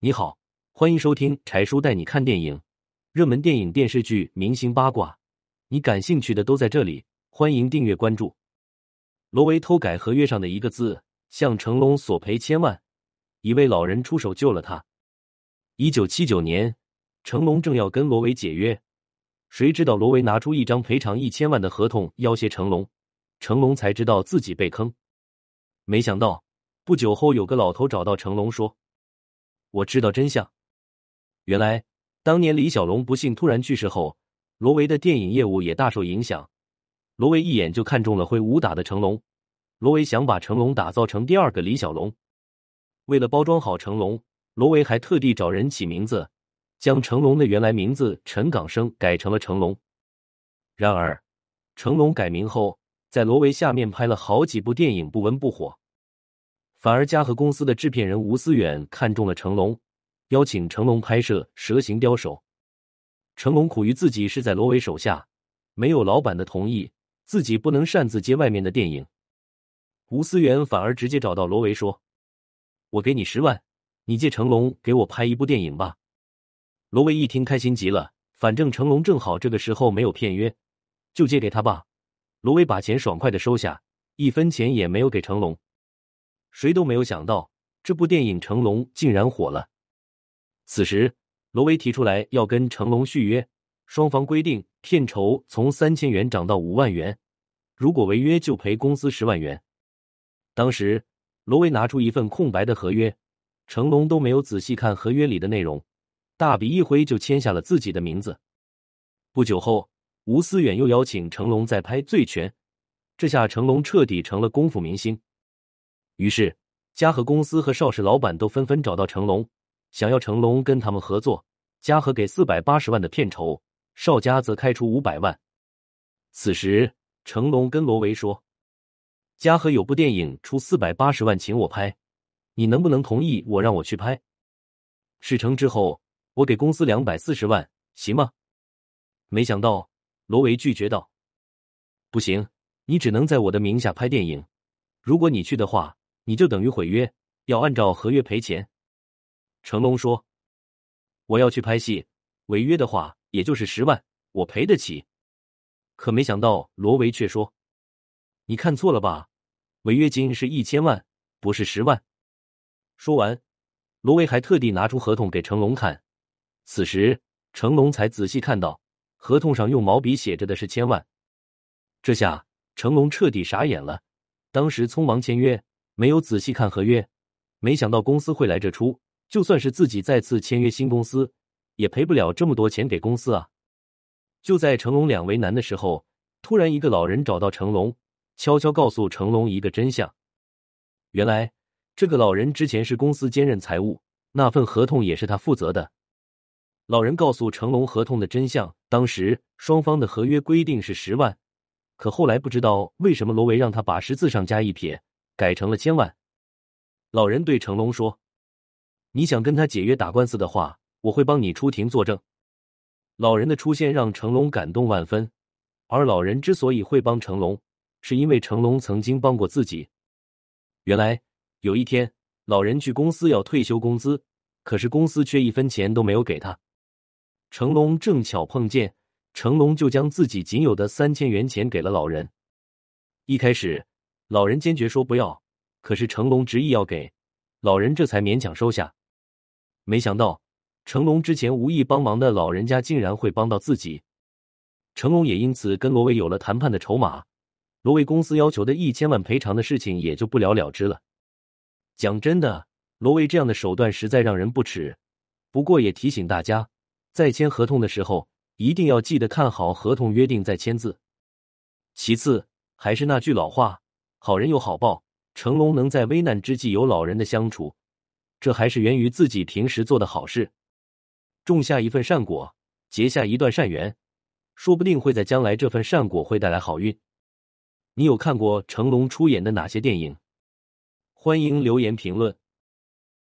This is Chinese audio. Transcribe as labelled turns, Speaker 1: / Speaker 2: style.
Speaker 1: 你好，欢迎收听柴叔带你看电影，热门电影、电视剧、明星八卦，你感兴趣的都在这里。欢迎订阅关注。罗维偷改合约上的一个字，向成龙索赔千万，一位老人出手救了他。一九七九年，成龙正要跟罗维解约，谁知道罗维拿出一张赔偿一千万的合同要挟成龙，成龙才知道自己被坑。没想到不久后，有个老头找到成龙说。我知道真相。原来当年李小龙不幸突然去世后，罗维的电影业务也大受影响。罗维一眼就看中了会武打的成龙，罗维想把成龙打造成第二个李小龙。为了包装好成龙，罗维还特地找人起名字，将成龙的原来名字陈港生改成了成龙。然而，成龙改名后，在罗维下面拍了好几部电影，不温不火。反而嘉禾公司的制片人吴思远看中了成龙，邀请成龙拍摄《蛇形刁手》。成龙苦于自己是在罗维手下，没有老板的同意，自己不能擅自接外面的电影。吴思远反而直接找到罗维说：“我给你十万，你借成龙给我拍一部电影吧。”罗维一听开心极了，反正成龙正好这个时候没有片约，就借给他吧。罗维把钱爽快的收下，一分钱也没有给成龙。谁都没有想到，这部电影成龙竟然火了。此时，罗维提出来要跟成龙续约，双方规定片酬从三千元涨到五万元，如果违约就赔公司十万元。当时，罗维拿出一份空白的合约，成龙都没有仔细看合约里的内容，大笔一挥就签下了自己的名字。不久后，吴思远又邀请成龙再拍《醉拳》，这下成龙彻底成了功夫明星。于是，嘉禾公司和邵氏老板都纷纷找到成龙，想要成龙跟他们合作。嘉禾给四百八十万的片酬，邵家则开出五百万。此时，成龙跟罗维说：“嘉禾有部电影出四百八十万请我拍，你能不能同意我让我去拍？事成之后，我给公司两百四十万，行吗？”没想到，罗维拒绝道：“不行，你只能在我的名下拍电影。如果你去的话。”你就等于毁约，要按照合约赔钱。成龙说：“我要去拍戏，违约的话也就是十万，我赔得起。”可没想到罗维却说：“你看错了吧？违约金是一千万，不是十万。”说完，罗维还特地拿出合同给成龙看。此时，成龙才仔细看到合同上用毛笔写着的是千万。这下成龙彻底傻眼了，当时匆忙签约。没有仔细看合约，没想到公司会来这出。就算是自己再次签约新公司，也赔不了这么多钱给公司啊！就在成龙两为难的时候，突然一个老人找到成龙，悄悄告诉成龙一个真相：原来这个老人之前是公司兼任财务，那份合同也是他负责的。老人告诉成龙合同的真相：当时双方的合约规定是十万，可后来不知道为什么罗维让他把十字上加一撇。改成了千万。老人对成龙说：“你想跟他解约打官司的话，我会帮你出庭作证。”老人的出现让成龙感动万分。而老人之所以会帮成龙，是因为成龙曾经帮过自己。原来有一天，老人去公司要退休工资，可是公司却一分钱都没有给他。成龙正巧碰见，成龙就将自己仅有的三千元钱给了老人。一开始。老人坚决说不要，可是成龙执意要给，老人这才勉强收下。没想到成龙之前无意帮忙的老人家竟然会帮到自己，成龙也因此跟罗维有了谈判的筹码。罗维公司要求的一千万赔偿的事情也就不了了之了。讲真的，罗维这样的手段实在让人不齿。不过也提醒大家，在签合同的时候一定要记得看好合同约定再签字。其次，还是那句老话。好人有好报，成龙能在危难之际有老人的相处，这还是源于自己平时做的好事，种下一份善果，结下一段善缘，说不定会在将来这份善果会带来好运。你有看过成龙出演的哪些电影？欢迎留言评论。